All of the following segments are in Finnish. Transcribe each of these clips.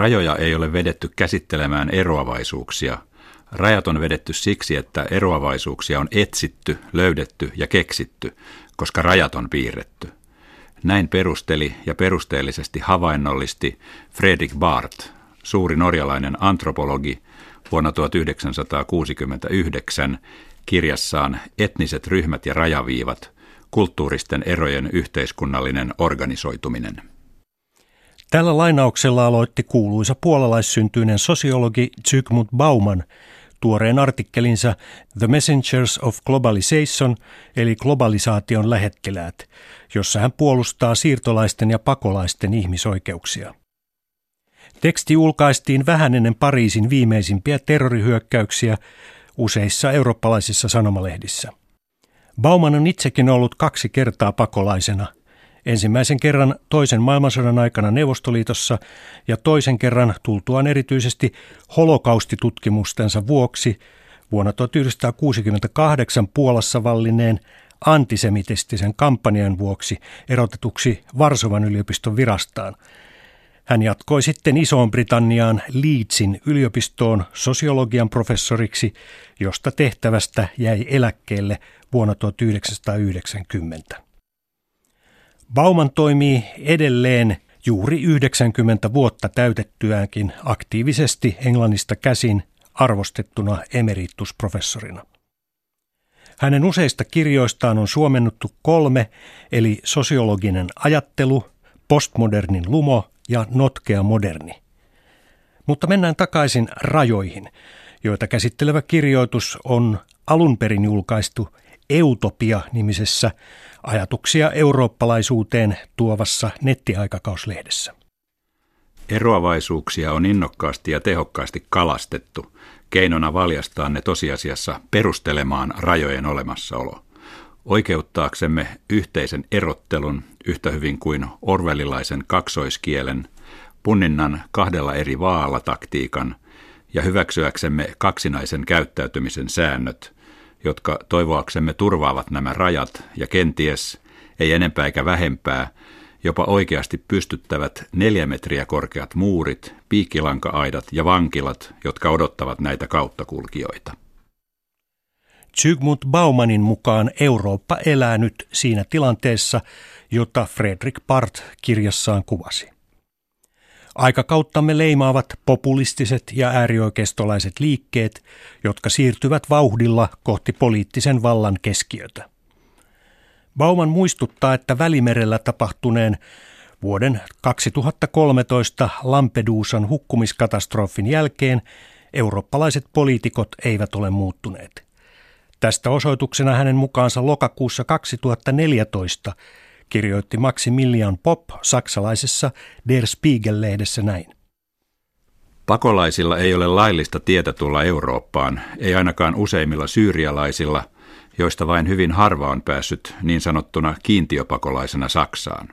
Rajoja ei ole vedetty käsittelemään eroavaisuuksia. Rajat on vedetty siksi, että eroavaisuuksia on etsitty, löydetty ja keksitty, koska rajat on piirretty. Näin perusteli ja perusteellisesti havainnollisti Fredrik Barth, suuri norjalainen antropologi, vuonna 1969 kirjassaan Etniset ryhmät ja rajaviivat, kulttuuristen erojen yhteiskunnallinen organisoituminen. Tällä lainauksella aloitti kuuluisa puolalaissyntyinen sosiologi Zygmunt Bauman tuoreen artikkelinsa The Messengers of Globalization eli globalisaation lähettiläät, jossa hän puolustaa siirtolaisten ja pakolaisten ihmisoikeuksia. Teksti julkaistiin vähän ennen Pariisin viimeisimpiä terrorihyökkäyksiä useissa eurooppalaisissa sanomalehdissä. Bauman on itsekin ollut kaksi kertaa pakolaisena. Ensimmäisen kerran toisen maailmansodan aikana Neuvostoliitossa ja toisen kerran tultuaan erityisesti holokaustitutkimustensa vuoksi vuonna 1968 Puolassa vallinneen antisemitistisen kampanjan vuoksi erotetuksi Varsovan yliopiston virastaan – hän jatkoi sitten Isoon Britanniaan Leedsin yliopistoon sosiologian professoriksi, josta tehtävästä jäi eläkkeelle vuonna 1990. Bauman toimii edelleen juuri 90 vuotta täytettyäänkin aktiivisesti Englannista käsin arvostettuna emeritusprofessorina. Hänen useista kirjoistaan on suomennuttu kolme, eli sosiologinen ajattelu, postmodernin lumo ja notkea moderni. Mutta mennään takaisin rajoihin, joita käsittelevä kirjoitus on alun perin julkaistu Eutopia-nimisessä ajatuksia eurooppalaisuuteen tuovassa nettiaikakauslehdessä. Eroavaisuuksia on innokkaasti ja tehokkaasti kalastettu, keinona valjastaa ne tosiasiassa perustelemaan rajojen olemassaolo. Oikeuttaaksemme yhteisen erottelun yhtä hyvin kuin orvelilaisen kaksoiskielen, punninnan kahdella eri vaalla taktiikan ja hyväksyäksemme kaksinaisen käyttäytymisen säännöt, jotka toivoaksemme turvaavat nämä rajat ja kenties, ei enempää eikä vähempää, jopa oikeasti pystyttävät neljä metriä korkeat muurit, piikkilanka-aidat ja vankilat, jotka odottavat näitä kauttakulkijoita. Zygmunt Baumanin mukaan Eurooppa elää nyt siinä tilanteessa, jota Fredrik Part kirjassaan kuvasi. Aikakauttamme leimaavat populistiset ja äärioikeistolaiset liikkeet, jotka siirtyvät vauhdilla kohti poliittisen vallan keskiötä. Bauman muistuttaa, että Välimerellä tapahtuneen vuoden 2013 Lampedusan hukkumiskatastrofin jälkeen eurooppalaiset poliitikot eivät ole muuttuneet. Tästä osoituksena hänen mukaansa lokakuussa 2014 kirjoitti Maximilian Pop saksalaisessa Der Spiegel-lehdessä näin. Pakolaisilla ei ole laillista tietä tulla Eurooppaan, ei ainakaan useimmilla syyrialaisilla, joista vain hyvin harva on päässyt niin sanottuna kiintiöpakolaisena Saksaan.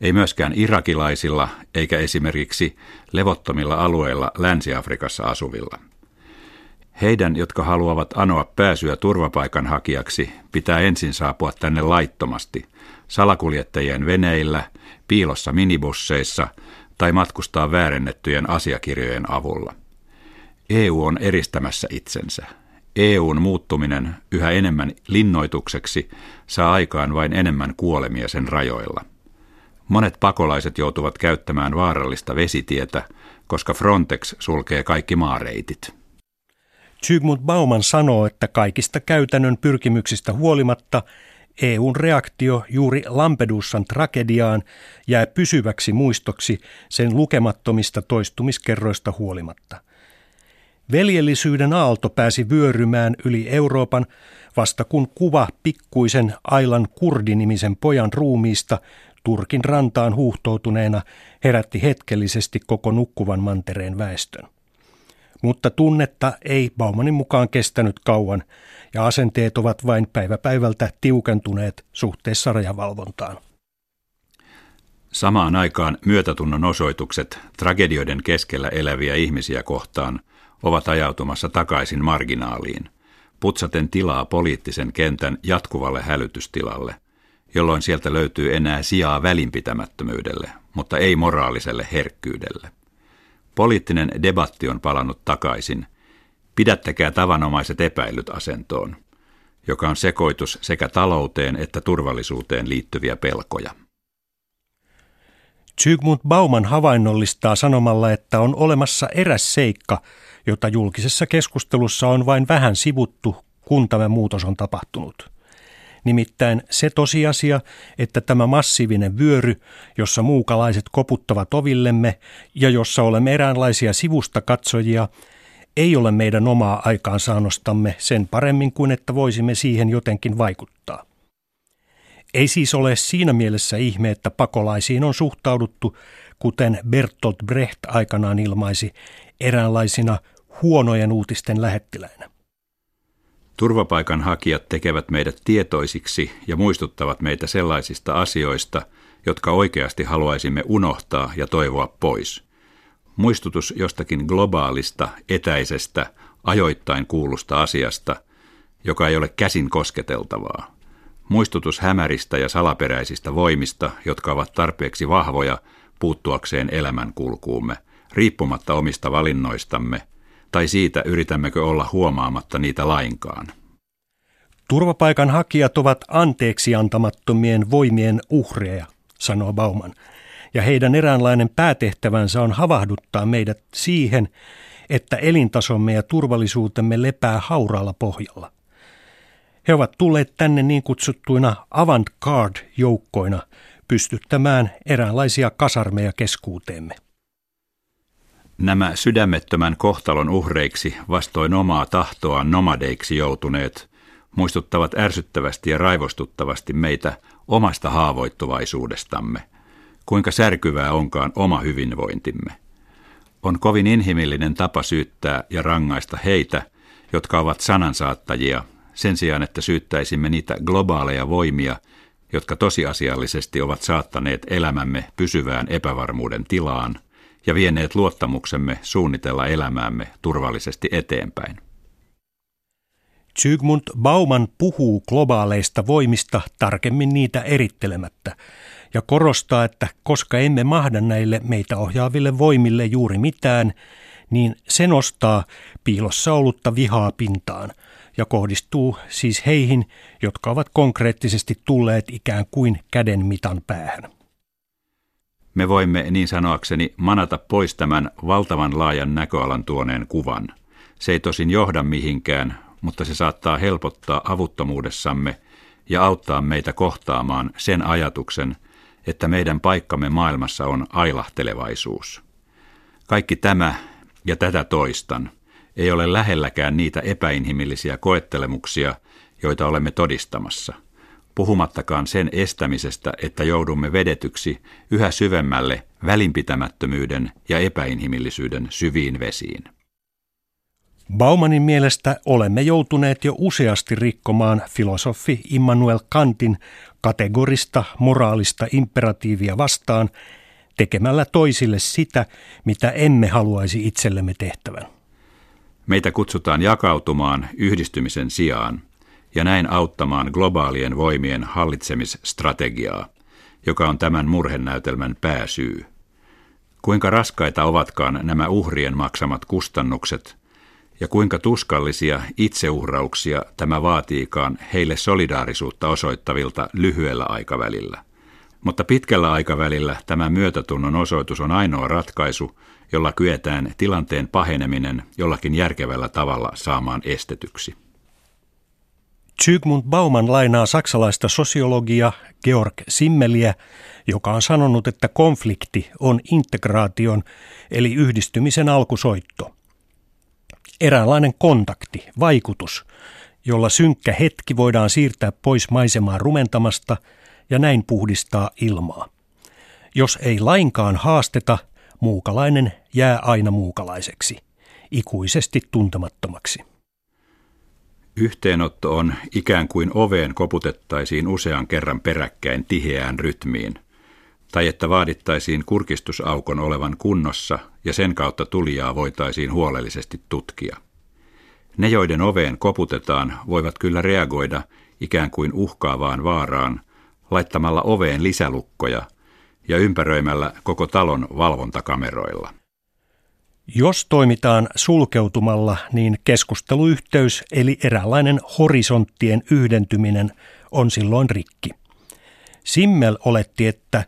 Ei myöskään irakilaisilla eikä esimerkiksi levottomilla alueilla Länsi-Afrikassa asuvilla. Heidän, jotka haluavat anoa pääsyä turvapaikanhakijaksi, pitää ensin saapua tänne laittomasti, salakuljettajien veneillä, piilossa minibusseissa tai matkustaa väärennettyjen asiakirjojen avulla. EU on eristämässä itsensä. EUn muuttuminen yhä enemmän linnoitukseksi saa aikaan vain enemmän kuolemia sen rajoilla. Monet pakolaiset joutuvat käyttämään vaarallista vesitietä, koska Frontex sulkee kaikki maareitit. Zygmunt Bauman sanoo, että kaikista käytännön pyrkimyksistä huolimatta EUn reaktio juuri Lampedusan tragediaan jää pysyväksi muistoksi sen lukemattomista toistumiskerroista huolimatta. Veljellisyyden aalto pääsi vyörymään yli Euroopan vasta kun kuva pikkuisen Ailan kurdinimisen pojan ruumiista Turkin rantaan huuhtoutuneena herätti hetkellisesti koko nukkuvan mantereen väestön. Mutta tunnetta ei Baumanin mukaan kestänyt kauan ja asenteet ovat vain päivä päivältä tiukentuneet suhteessa rajavalvontaan. Samaan aikaan myötätunnon osoitukset tragedioiden keskellä eläviä ihmisiä kohtaan ovat ajautumassa takaisin marginaaliin, putsaten tilaa poliittisen kentän jatkuvalle hälytystilalle, jolloin sieltä löytyy enää sijaa välinpitämättömyydelle, mutta ei moraaliselle herkkyydelle. Poliittinen debatti on palannut takaisin. Pidättäkää tavanomaiset epäilyt asentoon, joka on sekoitus sekä talouteen että turvallisuuteen liittyviä pelkoja. Zygmunt Bauman havainnollistaa sanomalla, että on olemassa eräs seikka, jota julkisessa keskustelussa on vain vähän sivuttu, kun tämä muutos on tapahtunut. Nimittäin se tosiasia, että tämä massiivinen vyöry, jossa muukalaiset koputtavat ovillemme ja jossa olemme eräänlaisia sivusta katsojia, ei ole meidän omaa aikaansaannostamme sen paremmin kuin että voisimme siihen jotenkin vaikuttaa. Ei siis ole siinä mielessä ihme, että pakolaisiin on suhtauduttu, kuten Bertolt Brecht aikanaan ilmaisi, eräänlaisina huonojen uutisten lähettiläinä. Turvapaikanhakijat tekevät meidät tietoisiksi ja muistuttavat meitä sellaisista asioista, jotka oikeasti haluaisimme unohtaa ja toivoa pois. Muistutus jostakin globaalista, etäisestä, ajoittain kuulusta asiasta, joka ei ole käsin kosketeltavaa. Muistutus hämäristä ja salaperäisistä voimista, jotka ovat tarpeeksi vahvoja puuttuakseen elämänkulkuumme, riippumatta omista valinnoistamme – tai siitä yritämmekö olla huomaamatta niitä lainkaan. Turvapaikanhakijat ovat anteeksi antamattomien voimien uhreja, sanoo Bauman, ja heidän eräänlainen päätehtävänsä on havahduttaa meidät siihen, että elintasomme ja turvallisuutemme lepää hauraalla pohjalla. He ovat tulleet tänne niin kutsuttuina avant-garde-joukkoina pystyttämään eräänlaisia kasarmeja keskuuteemme. Nämä sydämettömän kohtalon uhreiksi vastoin omaa tahtoaan nomadeiksi joutuneet muistuttavat ärsyttävästi ja raivostuttavasti meitä omasta haavoittuvaisuudestamme, kuinka särkyvää onkaan oma hyvinvointimme. On kovin inhimillinen tapa syyttää ja rangaista heitä, jotka ovat sanansaattajia, sen sijaan että syyttäisimme niitä globaaleja voimia, jotka tosiasiallisesti ovat saattaneet elämämme pysyvään epävarmuuden tilaan – ja vieneet luottamuksemme suunnitella elämäämme turvallisesti eteenpäin. Zygmunt Bauman puhuu globaaleista voimista tarkemmin niitä erittelemättä ja korostaa, että koska emme mahda näille meitä ohjaaville voimille juuri mitään, niin se nostaa piilossa ollutta vihaa pintaan ja kohdistuu siis heihin, jotka ovat konkreettisesti tulleet ikään kuin käden mitan päähän. Me voimme niin sanoakseni manata pois tämän valtavan laajan näköalan tuoneen kuvan. Se ei tosin johda mihinkään, mutta se saattaa helpottaa avuttomuudessamme ja auttaa meitä kohtaamaan sen ajatuksen, että meidän paikkamme maailmassa on ailahtelevaisuus. Kaikki tämä ja tätä toistan ei ole lähelläkään niitä epäinhimillisiä koettelemuksia, joita olemme todistamassa – puhumattakaan sen estämisestä, että joudumme vedetyksi yhä syvemmälle välinpitämättömyyden ja epäinhimillisyyden syviin vesiin. Baumanin mielestä olemme joutuneet jo useasti rikkomaan filosofi Immanuel Kantin kategorista moraalista imperatiivia vastaan tekemällä toisille sitä, mitä emme haluaisi itsellemme tehtävän. Meitä kutsutaan jakautumaan yhdistymisen sijaan – ja näin auttamaan globaalien voimien hallitsemisstrategiaa, joka on tämän murhenäytelmän pääsyy. Kuinka raskaita ovatkaan nämä uhrien maksamat kustannukset ja kuinka tuskallisia itseuhrauksia tämä vaatiikaan heille solidaarisuutta osoittavilta lyhyellä aikavälillä. Mutta pitkällä aikavälillä tämä myötätunnon osoitus on ainoa ratkaisu, jolla kyetään tilanteen paheneminen jollakin järkevällä tavalla saamaan estetyksi. Zygmunt Bauman lainaa saksalaista sosiologia Georg Simmeliä, joka on sanonut, että konflikti on integraation eli yhdistymisen alkusoitto. Eräänlainen kontakti, vaikutus, jolla synkkä hetki voidaan siirtää pois maisemaa rumentamasta ja näin puhdistaa ilmaa. Jos ei lainkaan haasteta, muukalainen jää aina muukalaiseksi, ikuisesti tuntemattomaksi. Yhteenotto on ikään kuin oveen koputettaisiin usean kerran peräkkäin tiheään rytmiin, tai että vaadittaisiin kurkistusaukon olevan kunnossa ja sen kautta tulijaa voitaisiin huolellisesti tutkia. Ne, joiden oveen koputetaan, voivat kyllä reagoida ikään kuin uhkaavaan vaaraan laittamalla oveen lisälukkoja ja ympäröimällä koko talon valvontakameroilla. Jos toimitaan sulkeutumalla, niin keskusteluyhteys eli eräänlainen horisonttien yhdentyminen on silloin rikki. Simmel oletti, että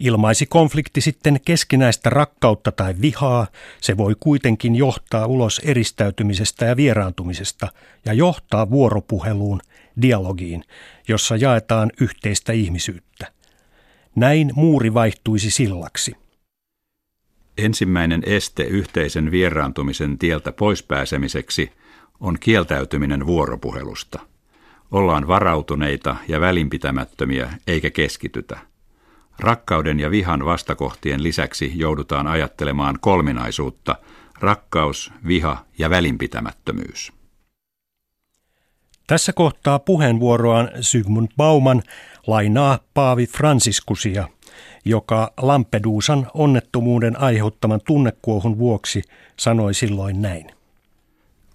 ilmaisi konflikti sitten keskinäistä rakkautta tai vihaa, se voi kuitenkin johtaa ulos eristäytymisestä ja vieraantumisesta ja johtaa vuoropuheluun, dialogiin, jossa jaetaan yhteistä ihmisyyttä. Näin muuri vaihtuisi sillaksi. Ensimmäinen este yhteisen vieraantumisen tieltä poispääsemiseksi on kieltäytyminen vuoropuhelusta. Ollaan varautuneita ja välinpitämättömiä eikä keskitytä. Rakkauden ja vihan vastakohtien lisäksi joudutaan ajattelemaan kolminaisuutta, rakkaus, viha ja välinpitämättömyys. Tässä kohtaa puheenvuoroaan Sigmund Bauman lainaa Paavi Franciskusia – joka Lampedusan onnettomuuden aiheuttaman tunnekuohun vuoksi sanoi silloin näin.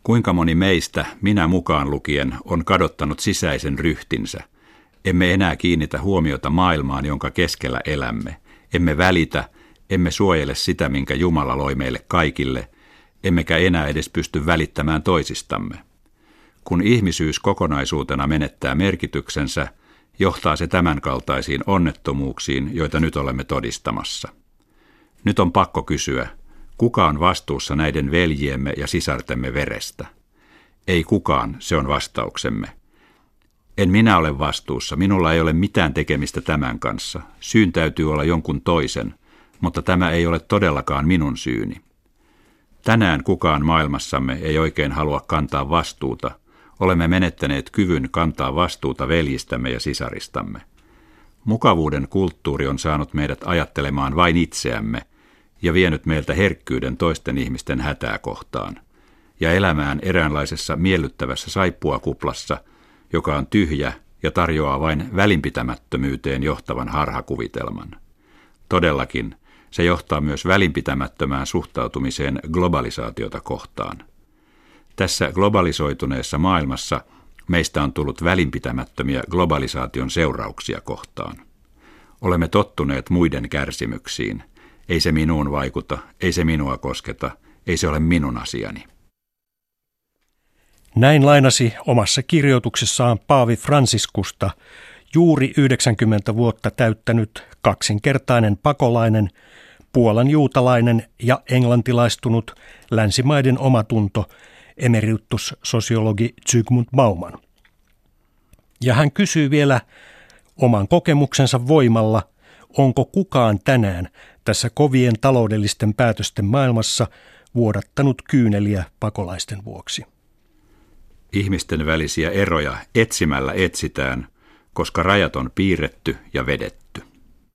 Kuinka moni meistä, minä mukaan lukien, on kadottanut sisäisen ryhtinsä? Emme enää kiinnitä huomiota maailmaan, jonka keskellä elämme. Emme välitä, emme suojele sitä, minkä Jumala loi meille kaikille, emmekä enää edes pysty välittämään toisistamme. Kun ihmisyys kokonaisuutena menettää merkityksensä – johtaa se tämänkaltaisiin onnettomuuksiin, joita nyt olemme todistamassa. Nyt on pakko kysyä, kuka on vastuussa näiden veljiemme ja sisartemme verestä? Ei kukaan, se on vastauksemme. En minä ole vastuussa, minulla ei ole mitään tekemistä tämän kanssa. Syyn täytyy olla jonkun toisen, mutta tämä ei ole todellakaan minun syyni. Tänään kukaan maailmassamme ei oikein halua kantaa vastuuta – olemme menettäneet kyvyn kantaa vastuuta veljistämme ja sisaristamme. Mukavuuden kulttuuri on saanut meidät ajattelemaan vain itseämme ja vienyt meiltä herkkyyden toisten ihmisten hätää kohtaan ja elämään eräänlaisessa miellyttävässä saippuakuplassa, joka on tyhjä ja tarjoaa vain välinpitämättömyyteen johtavan harhakuvitelman. Todellakin, se johtaa myös välinpitämättömään suhtautumiseen globalisaatiota kohtaan – tässä globalisoituneessa maailmassa meistä on tullut välinpitämättömiä globalisaation seurauksia kohtaan. Olemme tottuneet muiden kärsimyksiin. Ei se minuun vaikuta, ei se minua kosketa, ei se ole minun asiani. Näin lainasi omassa kirjoituksessaan Paavi Franciskusta juuri 90 vuotta täyttänyt kaksinkertainen pakolainen, puolan juutalainen ja englantilaistunut länsimaiden omatunto – emeritus-sosiologi Zygmunt Bauman. Ja hän kysyy vielä oman kokemuksensa voimalla, onko kukaan tänään tässä kovien taloudellisten päätösten maailmassa vuodattanut kyyneliä pakolaisten vuoksi. Ihmisten välisiä eroja etsimällä etsitään, koska rajat on piirretty ja vedetty.